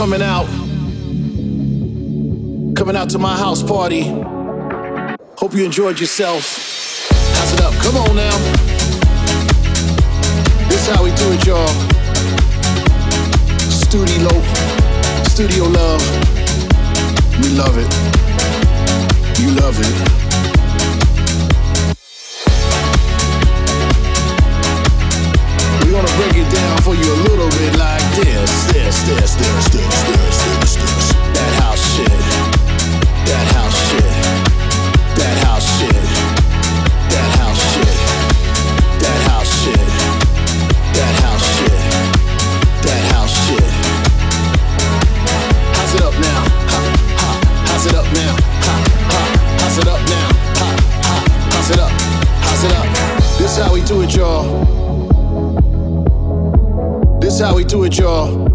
coming out. Coming out to my house party. Hope you enjoyed yourself. Pass it up. Come on now. This how we do it, y'all. Studio, studio love. We love it. You love it. We're gonna break it down for you a little bit like this. That house shit. That house shit. That house shit. That house shit. That house shit. That house shit. That house shit. It up now? It up now? It up now? It up? It up? This how we do it, y'all do it, y'all.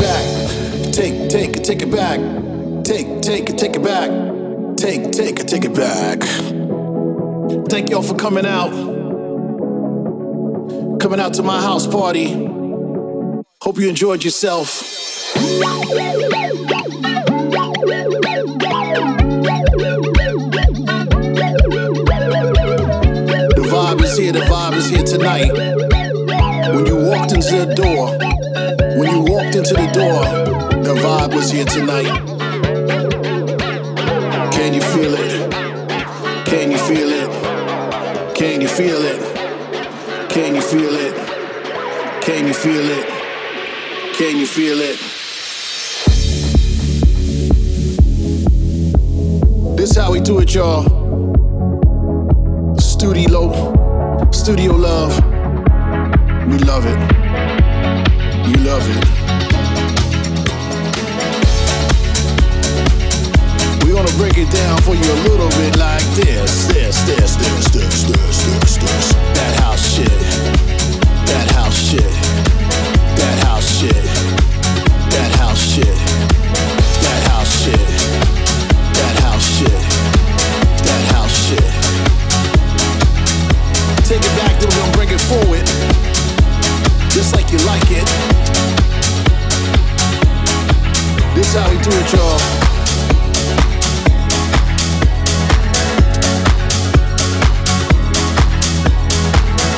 Back, take, take take it back. Take, take take it back. Take, take take it back. Thank y'all for coming out. Coming out to my house party. Hope you enjoyed yourself. The vibe is here, the vibe is here tonight. When you walked into the door, when you walked into the door, the vibe was here tonight. Can you feel it? Can you feel it? Can you feel it? Can you feel it? Can you feel it? Can you feel it? This how we do it, y'all. Studio, studio love. We love it. You love it. We're gonna break it down for you a little bit like this, this, this, this, this, this, this, this. That house shit. That house shit. You like it. This how we do it, y'all.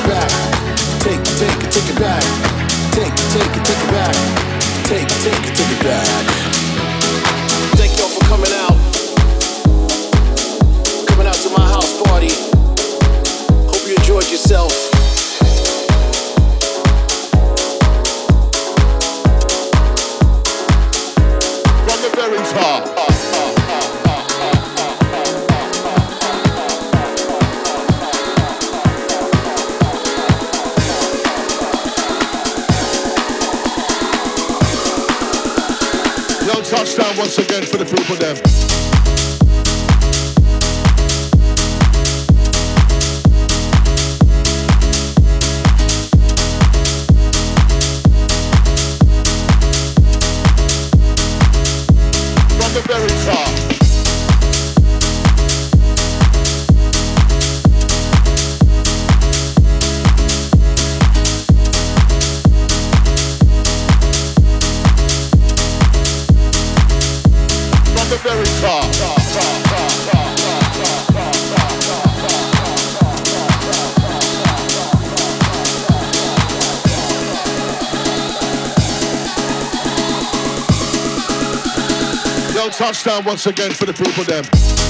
back. Take, take take it back. Take, take take it back. Take, take take it back. People them. Touchdown once again for the people them.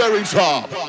Very top.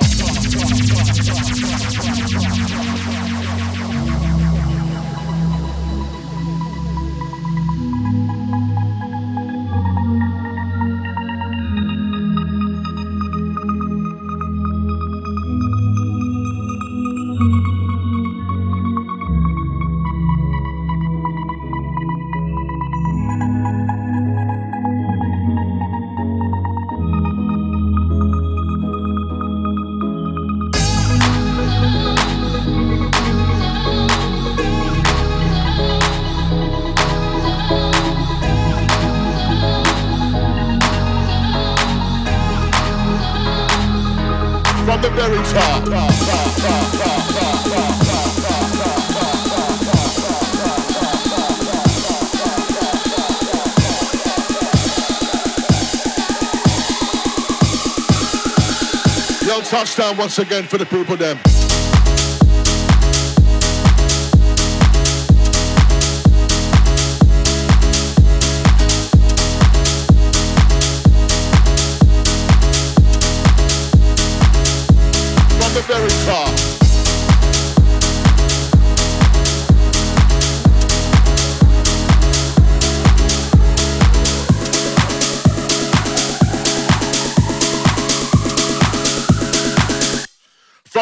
Touchdown once again for the people them.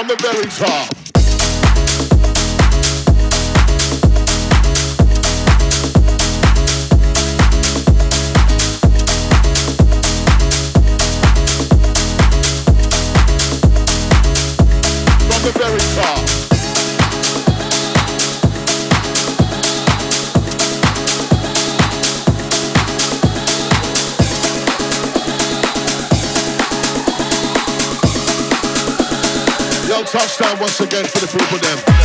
The very top. Touchdown once again for the people them.